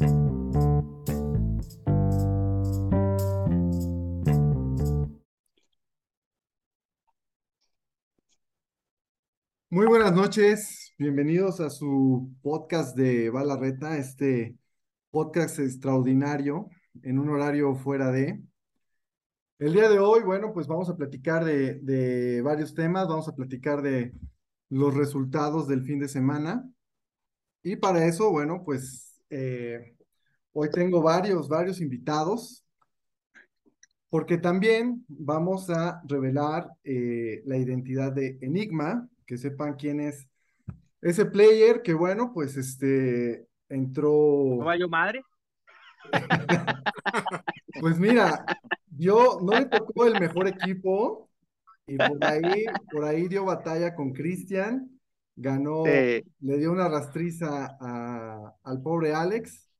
Muy buenas noches, bienvenidos a su podcast de Balarreta, este podcast extraordinario en un horario fuera de. El día de hoy, bueno, pues vamos a platicar de, de varios temas, vamos a platicar de los resultados del fin de semana. Y para eso, bueno, pues eh, hoy tengo varios, varios invitados, porque también vamos a revelar eh, la identidad de Enigma, que sepan quién es ese player que, bueno, pues este entró. ¿No madre? pues mira, yo no le tocó el mejor equipo y por ahí, por ahí dio batalla con Cristian, ganó, le dio una rastriza a, al pobre Alex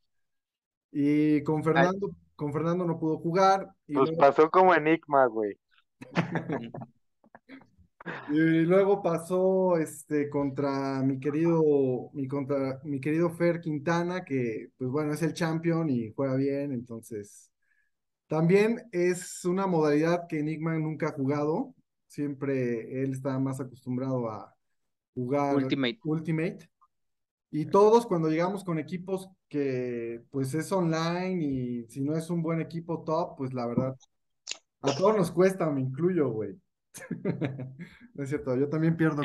y con Fernando, con Fernando no pudo jugar. Y pues pasó como enigma, güey. Y luego pasó este contra mi querido, mi contra mi querido Fer Quintana, que pues bueno, es el champion y juega bien, entonces también es una modalidad que Enigma nunca ha jugado. Siempre él está más acostumbrado a jugar Ultimate. Ultimate. Y todos cuando llegamos con equipos que pues es online y si no es un buen equipo top, pues la verdad, a todos nos cuesta, me incluyo, güey. no es cierto, yo también pierdo.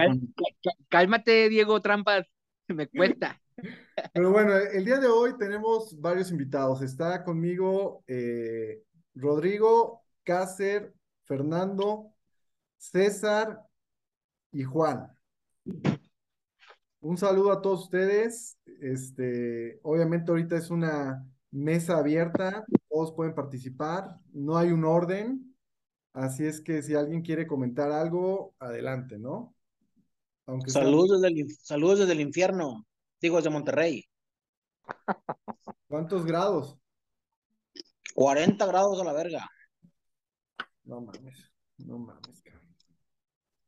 Cálmate, Diego Trampas, me cuesta. Pero bueno, el día de hoy tenemos varios invitados. Está conmigo eh, Rodrigo, Cácer, Fernando, César y Juan. Un saludo a todos ustedes. Este, obviamente ahorita es una mesa abierta, todos pueden participar, no hay un orden, Así es que si alguien quiere comentar algo, adelante, ¿no? saludos, desde el, saludos desde el infierno, digo desde Monterrey. ¿Cuántos grados? 40 grados a la verga. No mames, no mames,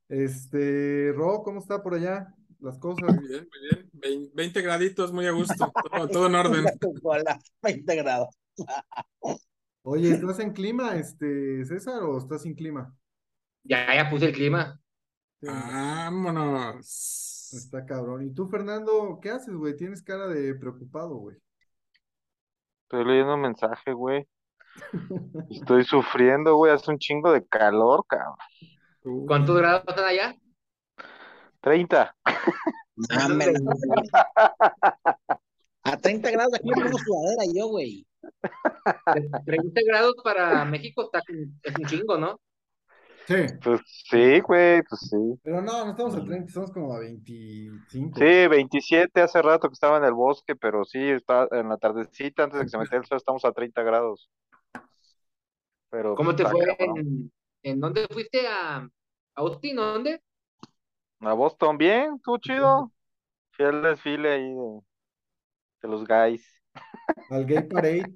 Este, Ro, ¿cómo está por allá? Las cosas. Muy bien, muy bien. 20 graditos, muy a gusto. Todo, todo en orden. 20 grados. Oye, ¿estás en clima, este, César, o estás sin clima? Ya, ya puse el clima. Vámonos. Está cabrón. ¿Y tú, Fernando, qué haces, güey? Tienes cara de preocupado, güey. Estoy leyendo un mensaje, güey. Estoy sufriendo, güey. Hace un chingo de calor, cabrón. ¿Cuántos grados están allá? 30. A 30 grados aquí me pongo sudadera yo, güey. 30 grados para México está, es un chingo, ¿no? Sí. Pues sí, güey, pues sí. Pero no, no estamos a 30, estamos como a 25. Sí, 27 hace rato que estaba en el bosque, pero sí, está en la tardecita, antes de que se metiera el sol, estamos a 30 grados. Pero, ¿Cómo te fue? En, en, dónde fuiste? ¿A, a Austin? ¿Dónde? A Boston, bien, tú chido. Fui al desfile ahí de, de los guys. Al Gay Parade.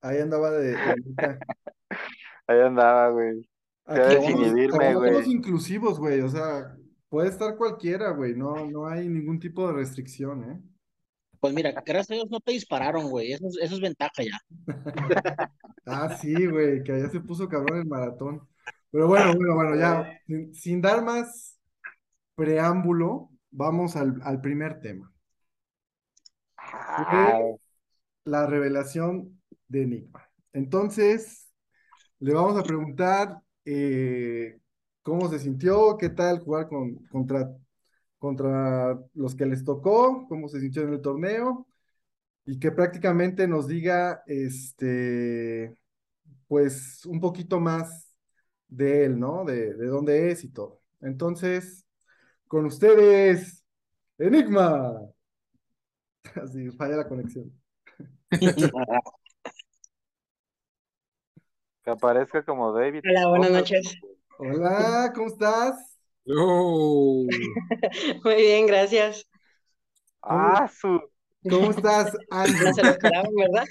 Ahí andaba de. Ahí andaba, güey. Somos inclusivos, güey. O sea, puede estar cualquiera, güey. No, no hay ningún tipo de restricción, ¿eh? Pues mira, gracias a Dios no te dispararon, güey. Eso, eso es ventaja ya. ah, sí, güey, que allá se puso cabrón el maratón. Pero bueno, bueno, bueno, ya, sin, dar más preámbulo, vamos al, al primer tema. La revelación de Enigma. Entonces, le vamos a preguntar eh, cómo se sintió, qué tal jugar con, contra, contra los que les tocó, cómo se sintió en el torneo y que prácticamente nos diga, este, pues, un poquito más de él, ¿no? De, de dónde es y todo. Entonces, con ustedes, Enigma. Así, falla la conexión. Que aparezca como David. Hola, buenas noches. Hola, ¿cómo estás? Muy bien, gracias. Ah, su. ¿Cómo estás, Angie? se lo esperaban, ¿verdad?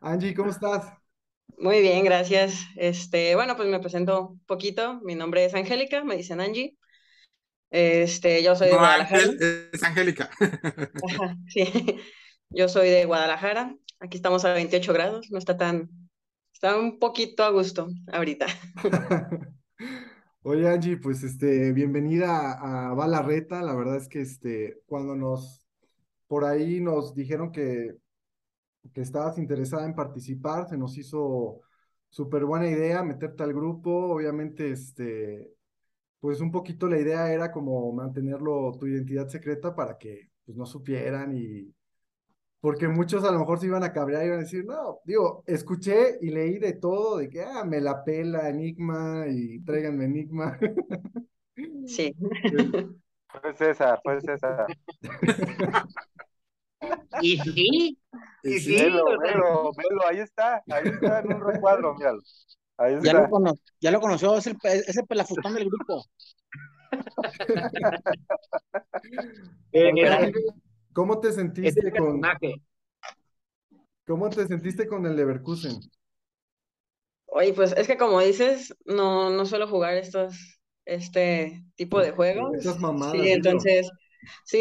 Angie, ¿cómo estás? Muy bien, gracias. Este, bueno, pues me presento un poquito. Mi nombre es Angélica, me dicen Angie. Este, yo soy de Guadalajara. es Angélica. sí. Yo soy de Guadalajara. Aquí estamos a 28 grados. No está tan, está un poquito a gusto ahorita. Oye, Angie, pues este, bienvenida a, a Balarreta. La verdad es que este, cuando nos, por ahí nos dijeron que, que estabas interesada en participar, se nos hizo súper buena idea meterte al grupo. Obviamente, este, pues un poquito la idea era como mantenerlo tu identidad secreta para que pues no supieran y porque muchos a lo mejor se iban a cabrear y iban a decir, no, digo, escuché y leí de todo, de que, ah, me la pela Enigma y tráiganme Enigma. Sí. Fue César, fue César. Y sí, y sí. Velo, velo, velo, ahí está, ahí está en un recuadro, míralo. Ahí Ya está. lo, cono- ya lo conoció, es el, es el del grupo. Oye, ¿Cómo te sentiste con, cómo te sentiste con el Leverkusen? Oye, pues es que como dices, no, no suelo jugar estos, este tipo de juegos. Esas mamadas, Sí, entonces, sí,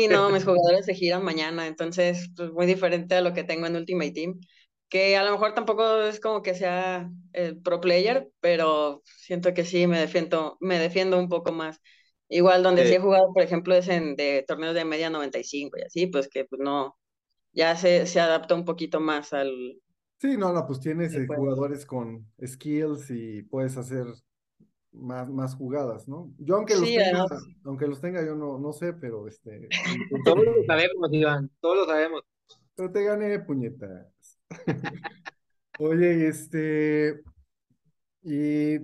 no, mis jugadores se giran mañana, entonces, pues muy diferente a lo que tengo en Ultimate Team, que a lo mejor tampoco es como que sea el pro player, pero siento que sí me defiendo, me defiendo un poco más. Igual donde sí, Sí. he jugado, por ejemplo, es en de torneos de media 95 y así, pues que pues no, ya se, se adapta un poquito más al, Sí, no, no, pues tienes Sí, eh, jugadores con skills y puedes hacer más, más jugadas, ¿no? Yo aunque los Sí, tenga, además. aunque los tenga, yo no, no sé, pero este, Todos lo sabemos, Iván, todos lo sabemos. pero te gané, puñetas. Oye, y este, y,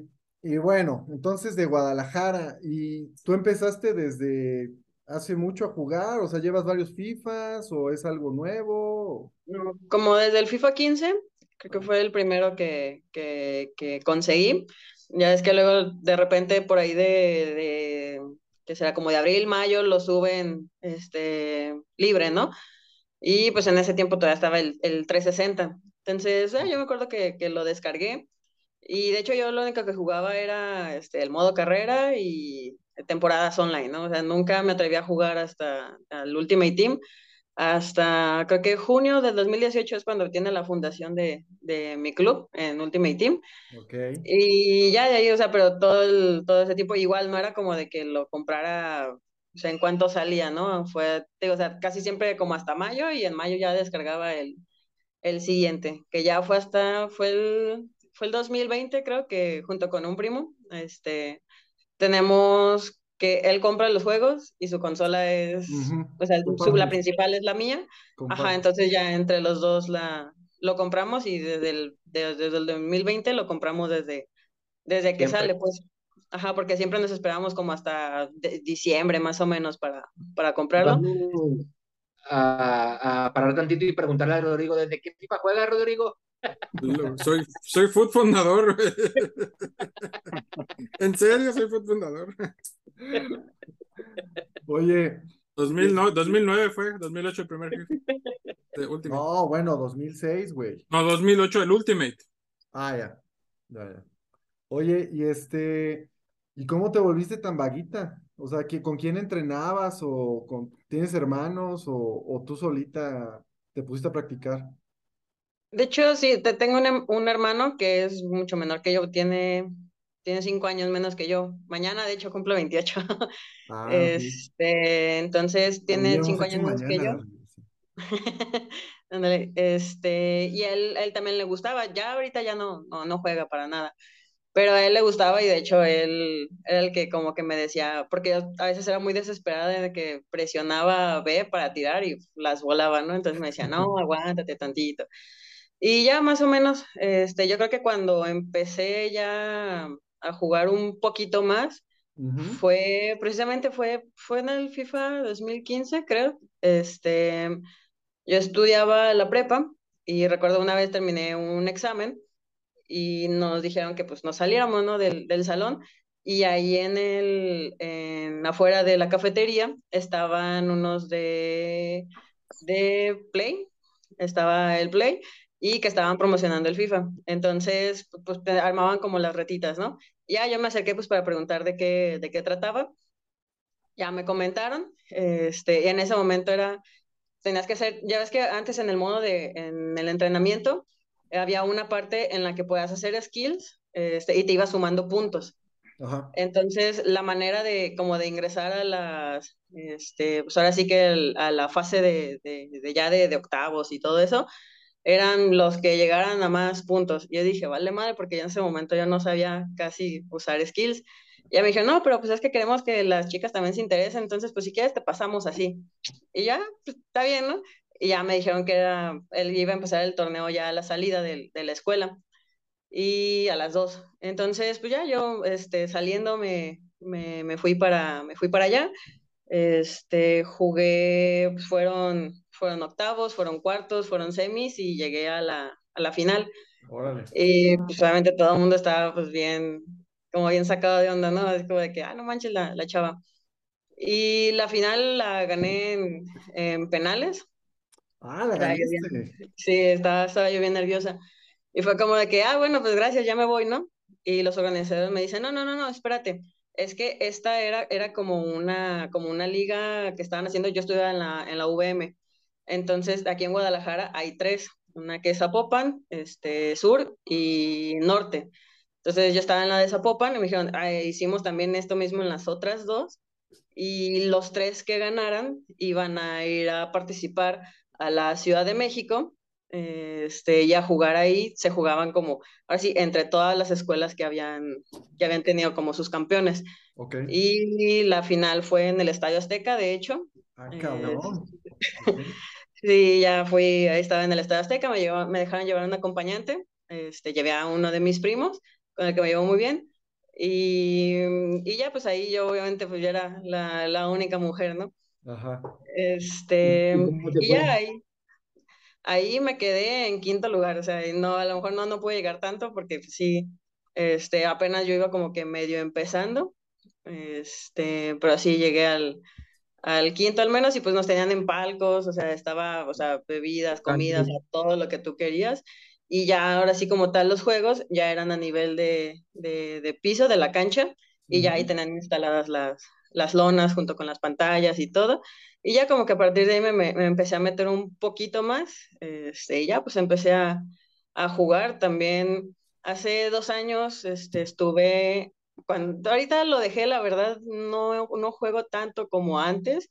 y bueno, entonces de Guadalajara, ¿y tú empezaste desde hace mucho a jugar? O sea, ¿llevas varios FIFAs o es algo nuevo? No, Como desde el FIFA 15, creo que fue el primero que, que, que conseguí. Ya es que luego de repente por ahí de, de, que será como de abril, mayo, lo suben este, libre, ¿no? Y pues en ese tiempo todavía estaba el, el 360. Entonces, eh, yo me acuerdo que, que lo descargué. Y de hecho yo lo único que jugaba era este, el modo carrera y temporadas online, ¿no? O sea, nunca me atreví a jugar hasta el Ultimate Team. Hasta creo que junio del 2018 es cuando tiene la fundación de, de mi club en Ultimate Team. Ok. Y ya de ahí, o sea, pero todo, el, todo ese tipo, igual no era como de que lo comprara, o sea, en cuanto salía, ¿no? Fue, digo, o sea, casi siempre como hasta mayo y en mayo ya descargaba el, el siguiente, que ya fue hasta, fue el, fue el 2020 creo que junto con un primo, este, tenemos que él compra los juegos y su consola es, o sea, su- la principal es la mía. Ajá, entonces ya entre los dos la, lo compramos y desde el, de- desde el 2020 lo compramos desde, desde que Siempre. sale, pues. Ajá, porque siempre nos esperamos como hasta de- diciembre más o menos para, para comprarlo. A, a parar tantito y preguntarle a Rodrigo, ¿desde qué FIFA juega Rodrigo? Soy, soy food fundador. En serio, soy food fundador. Oye, 2009, 2009 fue, 2008 el primer Ultimate. no, bueno, 2006, güey. No, 2008 el Ultimate. Ah, ya. Ya, ya. Oye, y este, ¿y cómo te volviste tan vaguita? O sea, ¿que, ¿con quién entrenabas o con, tienes hermanos o, o tú solita te pusiste a practicar? De hecho, sí, te tengo un, hem- un hermano que es mucho menor que yo, tiene, tiene cinco años menos que yo. Mañana, de hecho, cumple 28. Ah. Este, entonces tiene cinco años menos que yo. este, y él, él también le gustaba, ya ahorita ya no, no, no juega para nada, pero a él le gustaba y de hecho él era el que como que me decía, porque yo a veces era muy desesperada de que presionaba B para tirar y las volaba, ¿no? Entonces me decía, no, aguántate tantito. Y ya más o menos, este, yo creo que cuando empecé ya a jugar un poquito más, Ujú. fue, precisamente fue, fue en el FIFA 2015, creo. Este, yo estudiaba la prepa y recuerdo una vez terminé un examen y nos dijeron que pues nos saliéramos, ¿no? del, del salón y ahí en el, en afuera de la cafetería estaban unos de, de Play, estaba el Play y que estaban promocionando el FIFA. Entonces, pues armaban como las retitas, ¿no? Ya yo me acerqué pues para preguntar de qué, de qué trataba. Ya me comentaron, este, y en ese momento era tenías que hacer, ya ves que antes en el modo de, en el entrenamiento, había una parte en la que podías hacer skills este, y te iba sumando puntos. Ajá. Entonces, la manera de como de ingresar a las, este, pues ahora sí que a la fase de, de, ya de, de, octavos y todo eso, eran los que llegaran a más puntos. Yo dije, vale madre, porque ya en ese momento yo no sabía casi usar skills. Y ya me dijeron, no, pero pues es que queremos que las chicas también se interesen, entonces pues si quieres te pasamos así. Y ya, pues, está bien, ¿no? Y ya me dijeron que era, él iba a empezar el torneo ya a la salida de, de la escuela y a las dos. Entonces, pues ya yo este, saliendo me, me, me, fui para, me fui para allá. Este, jugué, pues, fueron, fueron octavos, fueron cuartos, fueron semis y llegué a la, a la final. Órale. Y pues obviamente todo el mundo estaba pues bien, como bien sacado de onda, ¿no? Es como de que, ah, no manches la, la chava. Y la final la gané en, en penales. Ah, la gané. Sí, estaba, estaba yo bien nerviosa. Y fue como de que, ah, bueno, pues gracias, ya me voy, ¿no? Y los organizadores me dicen, no, no, no, no, espérate. Es que esta era, era como, una, como una liga que estaban haciendo, yo estuve en la, en la VM. Entonces, aquí en Guadalajara hay tres, una que es Zapopan, este, sur y norte. Entonces, yo estaba en la de Zapopan y me dijeron, ah, hicimos también esto mismo en las otras dos. Y los tres que ganaran iban a ir a participar a la Ciudad de México este, y a jugar ahí se jugaban como, así entre todas las escuelas que habían, que habían tenido como sus campeones. Okay. Y la final fue en el Estadio Azteca, de hecho. Ah, cabrón. Sí, ya fui, ahí estaba en el Estadio Azteca, me, llevó, me dejaron llevar un acompañante, este, llevé a uno de mis primos, con el que me llevó muy bien. Y, y ya, pues ahí yo obviamente pues ya era la, la única mujer, ¿no? Ajá. Este, y, y ya ahí, ahí me quedé en quinto lugar, o sea, no, a lo mejor no, no pude llegar tanto porque pues, sí, este, apenas yo iba como que medio empezando, este, pero sí llegué al, al quinto al menos y pues nos tenían en palcos, o sea, estaba, o sea, bebidas, comidas, todo lo que tú querías. Y ya ahora sí como tal los juegos ya eran a nivel de, de, de piso de la cancha y ya ahí tenían instaladas las, las lonas junto con las pantallas y todo. Y ya como que a partir de ahí me, me, empecé a meter un poquito más, este, y ya pues empecé a, a, jugar también. Hace dos años este, estuve, cuando ahorita lo dejé, la verdad no, no juego tanto como antes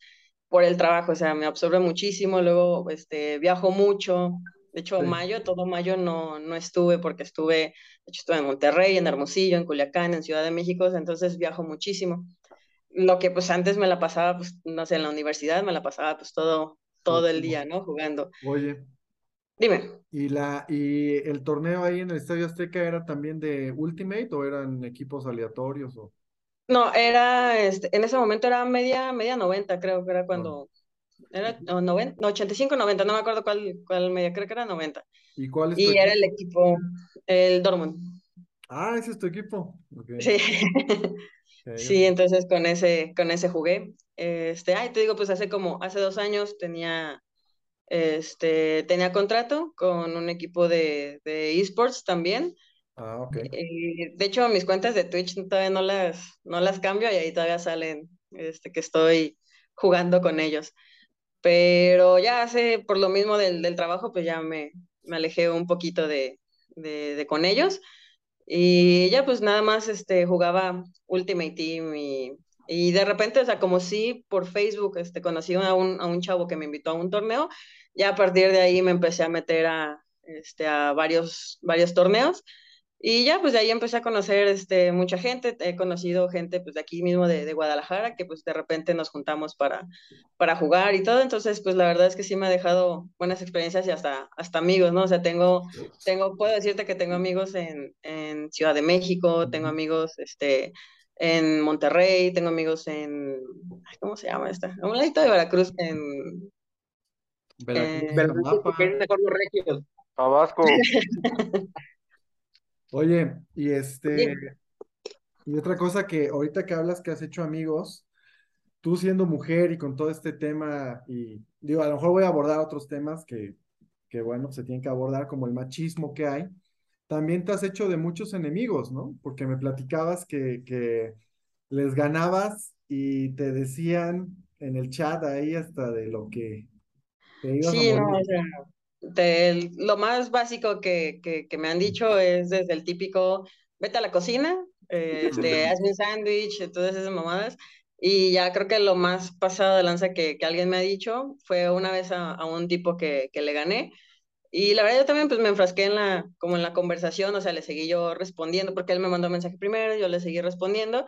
por el trabajo, o sea, me absorbe muchísimo, luego este, viajo mucho, de hecho, mayo, todo mayo no, no estuve porque estuve, de hecho, estuve en Monterrey, en Hermosillo, en Culiacán, en Ciudad de México, entonces viajo muchísimo lo que pues antes me la pasaba, pues, no sé, en la universidad me la pasaba pues todo, todo el día, ¿no? Jugando. Oye. Dime. ¿Y, la, ¿Y el torneo ahí en el Estadio Azteca era también de Ultimate o eran equipos aleatorios? O... No, era, este, en ese momento era media, media 90, creo que era cuando, era no, 90, no, 85, 90, no me acuerdo cuál, cuál media, creo que era 90. ¿Y cuál es Y era el equipo, el Dortmund. Ah, ese es tu equipo. Sí. Sí, entonces con ese, con ese jugué. Este, ay, te digo, pues hace como, hace dos años tenía, este, tenía contrato con un equipo de, de esports también. Ah, ok. de hecho, mis cuentas de Twitch todavía no las, no las cambio y ahí todavía salen este, que estoy jugando con ellos. Pero ya hace, por lo mismo del, del trabajo, pues ya me, me alejé un poquito de, de, de con ellos. Y ya pues nada más este, jugaba Ultimate Team y, y de repente, o sea, como si por Facebook este, conocí a un, a un chavo que me invitó a un torneo, ya a partir de ahí me empecé a meter a, este, a varios, varios torneos y ya, pues de ahí empecé a conocer este, mucha gente, he conocido gente pues de aquí mismo de, de, Guadalajara, que pues de repente nos juntamos para, para jugar y todo, entonces pues la verdad es que sí me ha dejado buenas experiencias y hasta, hasta amigos, ¿no? O sea, tengo, tengo, puedo decirte que tengo amigos en, en Ciudad de México, tengo amigos este, en Monterrey, tengo amigos en, ¿cómo se llama esta? A un ladito de Veracruz, en... Veracruz, Veracruz, Tabasco. Oye, y este, y otra cosa que ahorita que hablas que has hecho amigos, tú siendo mujer y con todo este tema, y digo, a lo mejor voy a abordar otros temas que, que bueno, se tienen que abordar, como el machismo que hay, también te has hecho de muchos enemigos, ¿no? Porque me platicabas que, que les ganabas y te decían en el chat ahí hasta de lo que Sí, no, o sea, lo más básico que, que, me han dicho es desde el típico, vete a la cocina, este, hazme un sándwich, todas esas mamadas. Y ya creo que lo más pasado de lanza que, que alguien me ha dicho fue una vez a, a un tipo que, que, le gané. Y la verdad yo también pues me enfrasqué en la, como en la conversación, o sea, le seguí yo respondiendo porque él me mandó un mensaje primero, yo le seguí respondiendo.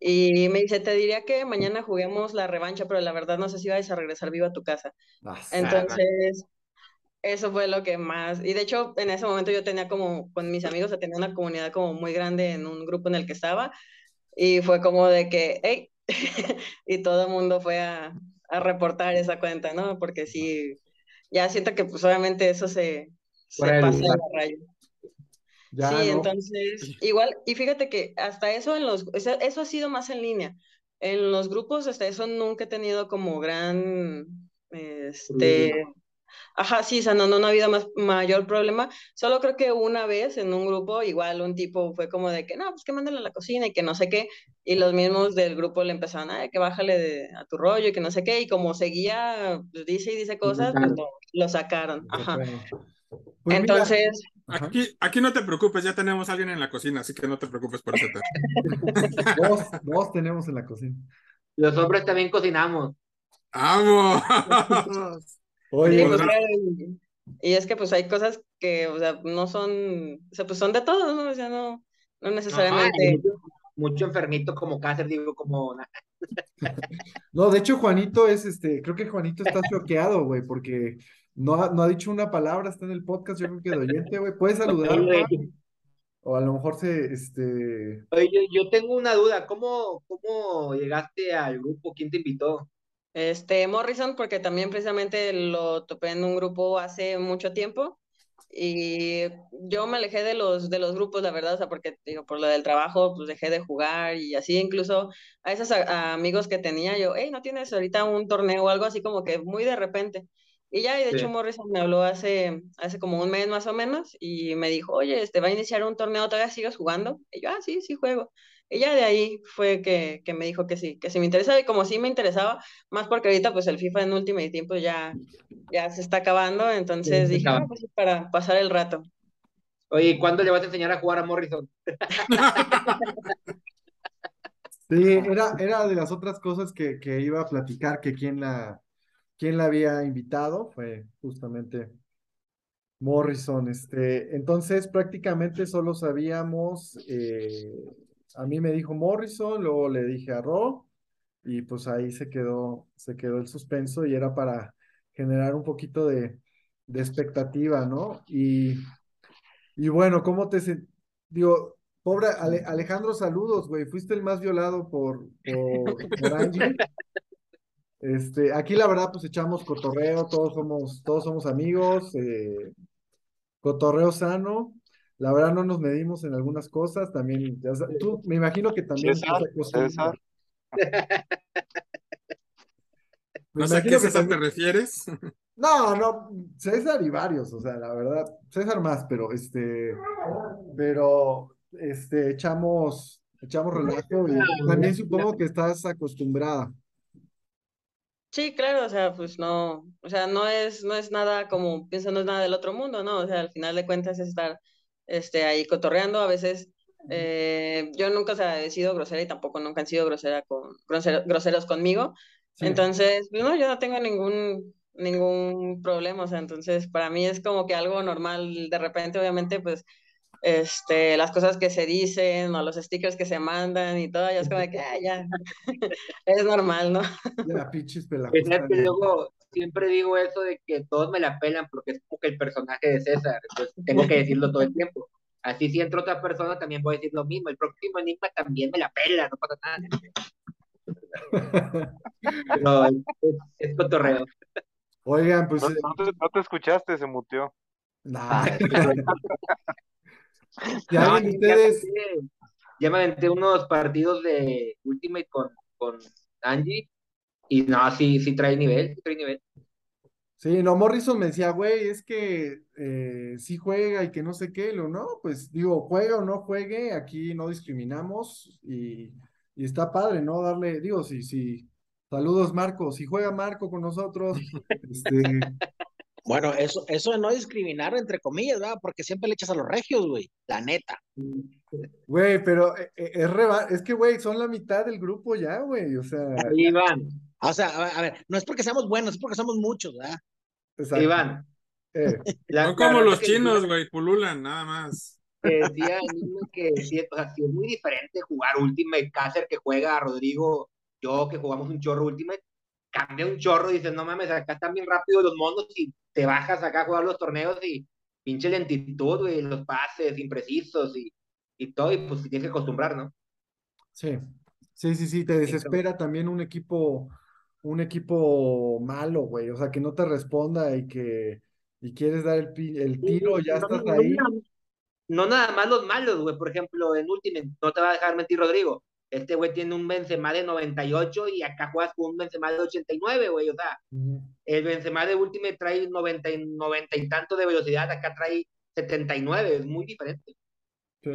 Y me dice, te diría que mañana juguemos la revancha, pero la verdad no sé si vais a regresar vivo a tu casa. Ah, Entonces, eso fue lo que más, y de hecho en ese momento yo tenía como, con mis amigos, tenía una comunidad como muy grande en un grupo en el que estaba, y fue como de que, hey, y todo el mundo fue a, a, reportar esa cuenta, ¿no? Porque sí, ya siento que pues obviamente eso se, se pasa la raya. Sí, entonces, igual, y fíjate que hasta eso en los, eso, eso ha sido más en línea. En los grupos, hasta eso nunca he tenido como gran, este, Ajá, sí, o sea, no, no, no ha habido más, mayor problema. Solo creo que una vez en un grupo, igual un tipo fue como de que, no, pues que mándale a la cocina y que no sé qué. Y los mismos del grupo le empezaron, a que bájale a tu rollo y que no sé qué. Y como seguía, pues dice y dice cosas, pues lo, sacaron. Ajá. Pues Entonces. Aquí, aquí no te preocupes, ya tenemos a alguien en la cocina, así que no te preocupes por ese tema. dos, dos tenemos en la cocina. Los hombres también cocinamos. ¡Vamos! Oye, pues, y es que pues hay cosas que, o sea, no son, o sea, pues son de todos, ¿no? O sea, no, no necesariamente. mucho, enfermito como cáncer, digo, como. no, de hecho, Juanito es este, creo que Juanito está choqueado, güey, porque no ha, no ha dicho una palabra, está en el podcast, yo creo que de oyente, güey. ¿Puedes saludar? O a lo mejor se, este. Oye, yo, yo tengo una duda, ¿cómo, ¿cómo llegaste al grupo? ¿Quién te invitó? Este, Morrison, porque también precisamente lo topé en un grupo hace mucho tiempo y yo me alejé de los, de los grupos, la verdad, o sea, porque digo, por lo del trabajo, pues dejé de jugar y así, incluso a esos amigos que tenía yo, hey, ¿no tienes ahorita un torneo o algo así como que muy de repente? Y ya, y de hecho Morrison me habló hace, hace como un mes más o menos y me dijo, oye, este va a iniciar un torneo, ¿todavía sigues jugando? Y yo, ah, sí, sí juego. Y ya de ahí fue que, que, me dijo que sí, que sí me interesaba y como sí me interesaba, más porque ahorita pues el FIFA en Ultimate tiempo ya, ya se está acabando, entonces dije, ah, pues para pasar el rato. Oye, ¿cuándo le vas a enseñar a jugar a Morrison? sí, era, era de las otras cosas que, que iba a platicar, que quien la, quien la había invitado fue justamente Morrison. Este, entonces prácticamente solo sabíamos eh, a mí me dijo Morrison, luego le dije a Ro, y pues ahí se quedó, se quedó el suspenso y era para generar un poquito de, de expectativa, ¿no? Y, y bueno, ¿cómo te digo, pobre Alejandro, saludos, güey, fuiste el más violado por, por, Angie. Este, aquí la verdad, pues echamos cotorreo, todos somos, todos somos amigos, eh, cotorreo sano, la verdad no nos medimos en algunas cosas, también, tú me imagino que también César, César. no sé a qué César te refieres. No, no, César y varios, o sea, la verdad, César más, pero este, pero este, echamos, echamos relajo y también supongo que estás acostumbrada. Sí, claro, o sea, pues no, o sea, no es, no es nada como, pienso, no es nada del otro mundo, ¿no? O sea, al final de cuentas es estar este, ahí cotorreando. A veces eh, yo nunca o sea, he sido grosera y tampoco nunca han sido grosera con, groseros conmigo. Entonces, pues, no, yo no tengo ningún, ningún problema. O sea, entonces para mí es como que algo normal. De repente, obviamente, pues este, las cosas que se dicen o los stickers que se mandan y todo, ya es como que, ah, ya, es normal, ¿no? Ya, pinches luego siempre digo eso de que todos me la pelan porque es como que el personaje de César, entonces tengo que decirlo todo el tiempo. Así si entra otra persona también voy a decir lo mismo, el próximo enigma también me la pela, no pasa nada. No, es, es, cotorreo. Oigan, pues... No, eh, te, no, te, escuchaste, se muteó. Nah. ya, ustedes... Ya me aventé unos partidos de Ultimate con, con Angie y no, sí, sí trae nivel, sí trae nivel. Sí, no, Morrison me decía, güey, es que eh, sí juega y que no sé qué, lo no, pues digo, juega o no juegue, aquí no discriminamos y, y está padre, ¿no? Darle, digo, si, si, Saludos, Marco. Si juega Marco con nosotros, este, Bueno, eso, eso de no discriminar, entre comillas, ¿verdad? Porque siempre le echas a los regios, güey. La neta. güey, pero eh, eh, es, reba- es que, güey, son la mitad del grupo ya, güey. O sea, Iván, O sea, a, ver, no es porque seamos buenos, es porque somos muchos, ¿verdad? exacto. Iván. Eh, Son como los chinos, güey, pululan, nada más. que decía el mismo que decía, o sea, sí es muy diferente jugar Ultimate Cácer que juega Rodrigo, yo que jugamos un chorro Ultimate, cambia un chorro y dices, no mames, acá están bien rápido los monos y te bajas acá a jugar los torneos y pinche lentitud, güey, los pases imprecisos y, y todo, y pues tienes que acostumbrar, ¿no? sí, sí, sí, sí, te desespera también un equipo, un equipo malo, güey. O sea, que no te responda y que y quieres dar el, el tiro, ya No, estás no, ahí. No, no nada más los malos, güey, por ejemplo, en Ultimate, no te va a dejar mentir Rodrigo, este güey tiene un Benzema de 98 y acá juegas con un Benzema de 89, güey, o sea, el Benzema de Ultimate trae 90, y- 90 y tanto de velocidad, acá trae 79, es muy diferente. Sí.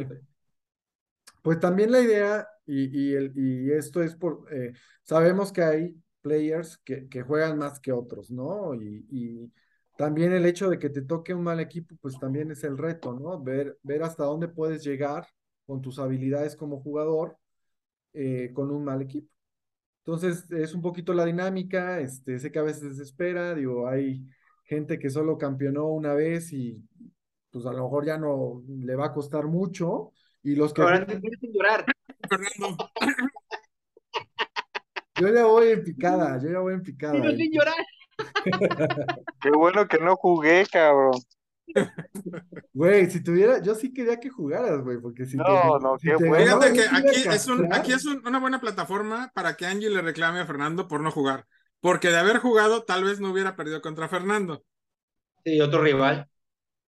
Pues también la idea, y, y, el, y esto es por, eh, sabemos que hay players que, que juegan más que otros, ¿no? Y, y también el hecho de que te toque un mal equipo, pues también es el reto, ¿no? Ver, ver hasta dónde puedes llegar con tus habilidades como jugador eh, con un mal equipo. Entonces, es un poquito la dinámica, este, sé que a veces desespera, digo, hay gente que solo campeonó una vez y pues a lo mejor ya no le va a costar mucho, y los que Ahora te llorar. Fernando, Yo ya voy en picada, yo ya voy en picada. Tienes que llorar. Qué bueno que no jugué, cabrón. Güey, si tuviera, yo sí quería que jugaras, güey, porque si No, te, no, si qué bueno. fíjate que aquí es, un, aquí es un- una buena plataforma para que Angie le reclame a Fernando por no jugar. Porque de haber jugado, tal vez no hubiera perdido contra Fernando. Sí, otro rival.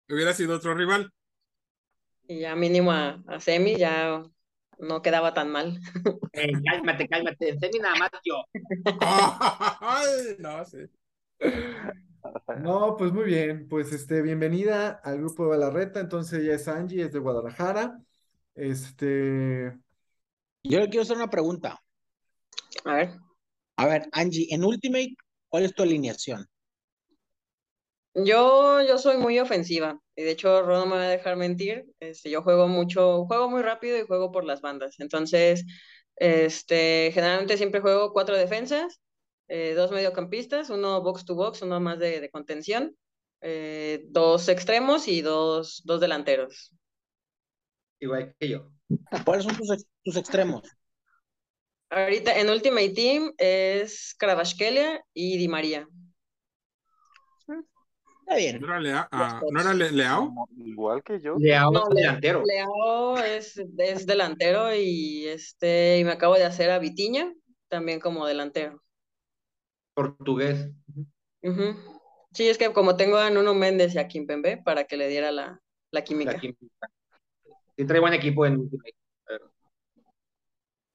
Hubiera sido otro rival. Y ya mínimo a, a semi ya no quedaba tan mal. Eh, cálmate, cálmate. En semi nada más yo. Ay, no, sí. No, pues muy bien, pues este, bienvenida al grupo de Balarreta, entonces ella es Angie, es de Guadalajara, este, Yo le quiero hacer una pregunta. A ver. A ver, Angie, en Ultimate, ¿cuál es tu alineación? Yo, yo soy muy ofensiva y de hecho Rodo me va a dejar mentir. Este, yo juego mucho, juego muy rápido y juego por las bandas. Entonces, este, generalmente siempre juego cuatro defensas, eh, dos mediocampistas, uno box to box, uno más de, de contención, eh, dos extremos y dos, dos delanteros. Igual que yo. ¿Cuáles son tus, ex- tus extremos? Ahorita en Ultimate Team es Kravashkelia y Di María. Está bien. ¿No era, Lea- ah, ¿no era Le- Leao? Como- igual que yo. Leao No, es delantero. Leao es, es delantero y este y me acabo de hacer a Vitiña también como delantero. Portugués. Sí, es que como tengo a Nuno Méndez y a Kimpembe para que le diera la, la química. La química. Sí, trae buen equipo en pero-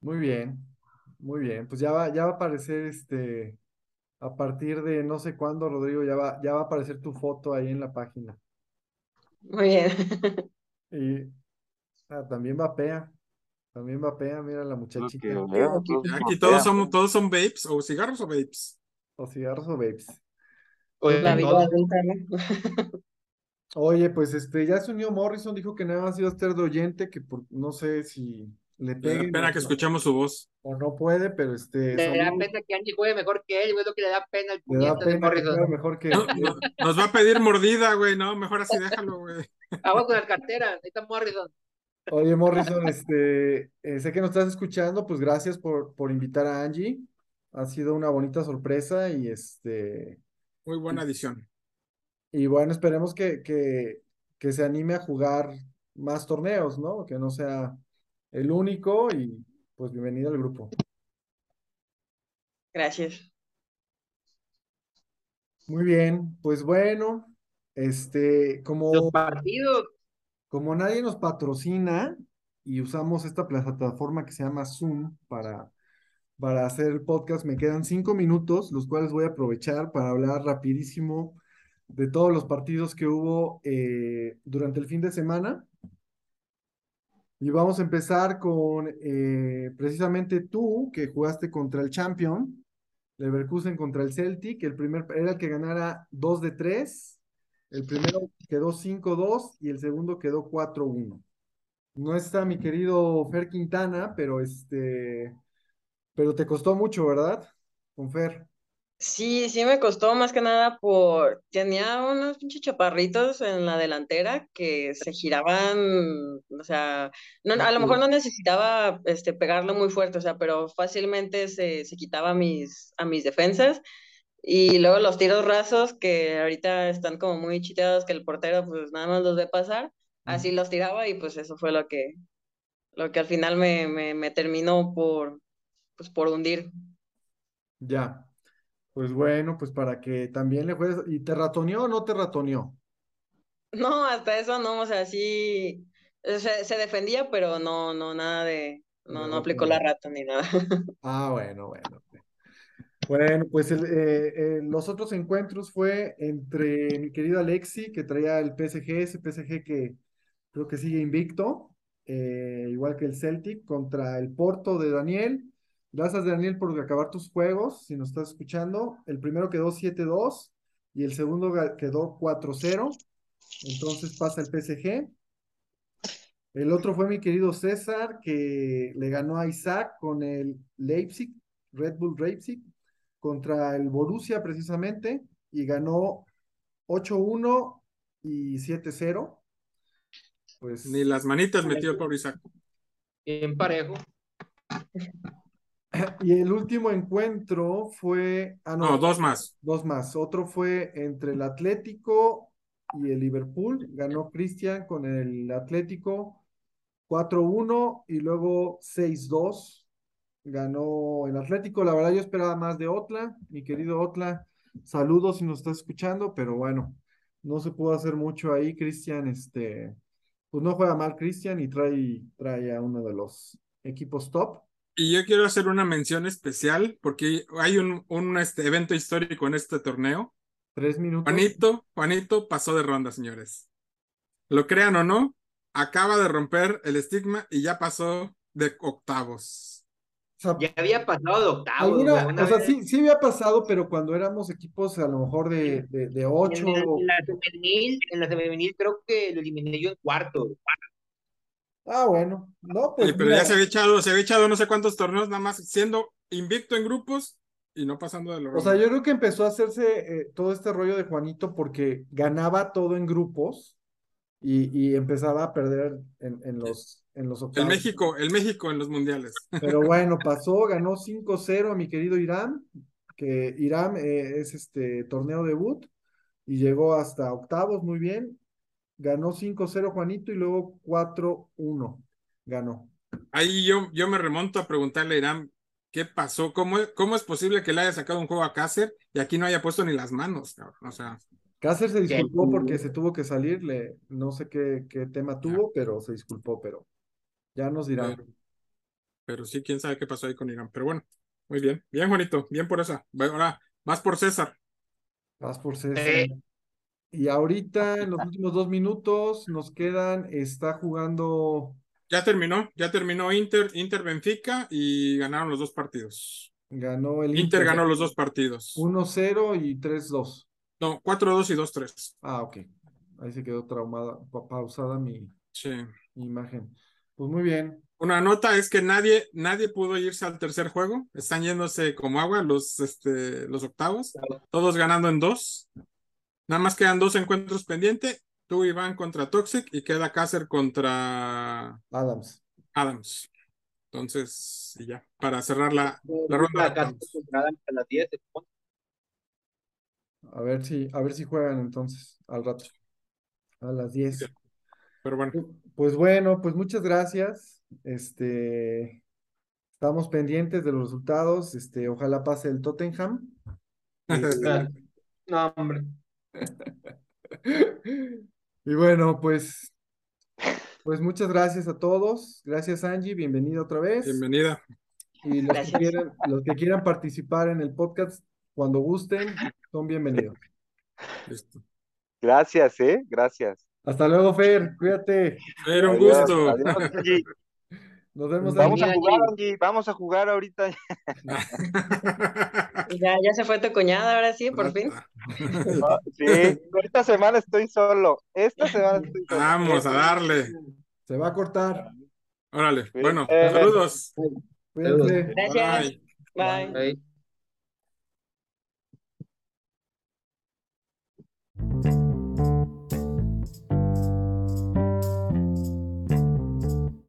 muy bien, muy bien, pues ya va, ya va a aparecer este, a partir de no sé cuándo, Rodrigo, ya va, ya va a aparecer tu foto ahí en la página. Muy bien. Y ah, también vapea, también vapea, mira la Pues que muchachita, vean, todos Ya Aquí todos son, todos son vapes, o cigarros o vapes. O cigarros o vapes. Oye, La vida todo- adulta, ¿no? Oye, pues este, ya se unió Morrison, dijo que nada más iba a estar de oyente, que por- no sé si le pena o- que escuchemos su voz. o no puede, pero este, Le da pena que Angie juegue mejor que él, güey, es lo que le da pena al puñete de pena que Morrison. juegue mejor que No, no, nos va a pedir mordida, güey. No, mejor así déjalo, güey. Agua con las carteras, ahí está Morrison. Oye, Morrison, este, eh, sé que nos estás escuchando, pues gracias por, por invitar a Angie. Ha sido una bonita sorpresa y este, Muy buena adición. y bueno, esperemos que, que, que se anime a jugar más torneos, ¿no? Que no sea el único y pues bienvenido al grupo. Gracias. Muy bien, pues bueno, este, Los como, partidos, como nadie nos patrocina y usamos esta plataforma que se llama Zoom para, para hacer el podcast, me quedan cinco minutos, los cuales voy a aprovechar para hablar rapidísimo de todos los partidos que hubo eh, durante el fin de semana. Y vamos a empezar con eh, precisamente tú, que jugaste contra el Champion. Leverkusen contra el Celtic. El primer era el que ganara 2 de 3. El primero quedó 5-2 y el segundo quedó 4-1. No está mi querido Fer Quintana, pero este, pero te costó mucho, ¿verdad? Con Fer. Sí, sí me costó más que nada por... Tenía unos pinches chaparritos en la delantera que se giraban, o sea, no, a lo mejor no necesitaba este, pegarlo muy fuerte, o sea, pero fácilmente se, se quitaba a mis, a mis defensas. Y luego los tiros rasos que ahorita están como muy chiteados que el portero pues nada más los ve pasar, así los tiraba y pues eso fue lo que, lo que al final me, me, me terminó por, pues, por hundir. Ya. Pues bueno, pues para que también le juegues. ¿Y te ratoneó o no te ratoneó? No, hasta eso no, o sea, sí se, se defendía, pero no, no, nada de, no, no aplicó la rata ni nada. Ah, bueno, bueno. Bueno, pues el, eh, eh, los otros encuentros fue entre mi querido Alexi, que traía el PSG, ese PSG que creo que sigue invicto, eh, igual que el Celtic, contra el Porto de Daniel. Gracias, Daniel, por acabar tus juegos, si nos estás escuchando. El primero quedó 7-2 y el segundo quedó 4-0. Entonces pasa el PSG. El otro fue mi querido César, que le ganó a Isaac con el Leipzig, Red Bull Leipzig, contra el Borussia precisamente, y ganó 8-1 y 7-0. Pues, Ni las manitas metió el pobre Isaac. Bien parejo. y el último encuentro fue, ah, no, No, dos más. dos más. Otro fue entre el Atlético y el Liverpool. Ganó Cristian con el Atlético 4-1 y luego 6-2. Ganó el Atlético. La verdad, yo esperaba más de Otla. Mi querido Otla, saludos si nos estás escuchando, pero bueno, no se pudo hacer mucho ahí. Cristian, este, pues no juega mal Cristian y trae, trae a uno de los equipos top. Y yo quiero hacer una mención especial porque hay un, un este, evento histórico en este torneo. Tres minutos. Juanito, Juanito pasó de ronda, señores. Lo crean o no, acaba de romper el estigma y ya pasó de octavos. O sea, Ya había pasado de octavos, Alguna, o sea, vez sí, sí había pasado, pero cuando éramos equipos a lo mejor de, de, de ocho, En, el- en la femenil, en la femenil creo que lo eliminé yo en cuarto. Ah, bueno, no, pues pero mira, ya se había echado, se había echado no sé cuántos torneos, nada más siendo invicto en grupos y no pasando de la o sea, yo creo que empezó a hacerse eh, todo este rollo de Juanito porque ganaba todo en grupos y, y empezaba a perder en, en los, en los El octavos. México, el México en los mundiales. Pero bueno, pasó, ganó 5-0 a mi querido Irán, que Irán eh, es este torneo debut y llegó hasta octavos, muy bien. Ganó 5-0 Juanito y luego 4-1 ganó. Ahí yo, yo me remonto a preguntarle a Irán qué pasó, cómo, es- cómo es posible que le haya sacado un juego a Cácer y aquí no haya puesto ni las manos, cabrón. O sea, Cáceres se Qué disculpó porque se tuvo que salir, le, no sé qué, qué tema tuvo, pero se disculpó, pero ya nos dirá. pero, pero sí, quién sabe qué pasó ahí con Irán. Pero bueno, muy bien, bien, Juanito, bien por esa. Ahora, más por César. Vas por César. Eh. Y ahorita, en los últimos dos minutos, nos quedan, está jugando, Ya terminó, ya terminó Inter, Inter Benfica y ganaron los dos partidos. ganó el Inter ganó los dos partidos. 1-0 y 3-2. No, 4-2 y 2-3. Ah, ok. Ahí se quedó traumada, pa- pausada mi, Sí. mi imagen. Pues muy bien. Una nota es que nadie, nadie pudo irse al tercer juego. Están yéndose como agua los, este, los octavos. Todos ganando en dos. Nada más quedan dos encuentros pendientes. Tú, Iván, contra Toxic y queda Cácer contra Adams. Adams. Entonces, y ya, para cerrar la, la ronda a las 10. se supone. A ver si, a ver si juegan entonces al rato. A las 10. Pero bueno, Pues bueno, pues muchas gracias. Este, estamos pendientes de los resultados. Este, ojalá pase el Tottenham. Eh, No, hombre. Y bueno, pues, pues muchas gracias a todos. Gracias, Angie. Bienvenida otra vez. bienvenida. Y los que quieran, los que quieran participar en el podcast, cuando gusten, son bienvenidos. Listo. Gracias, ¿eh? Gracias. Hasta luego, Fer. Cuídate. Era un Adiós, gusto. adiós, Angie. Nos vemos Vamos a jugar, Angie. Vamos a jugar ahorita. Ya, ya se fue tu cuñada, ahora sí, por fin. Sí, esta semana estoy solo. Esta semana estoy solo. Vamos a darle. Se va a cortar. Órale. Sí. Bueno, Eh, saludos. Cuídense. Gracias. Bye.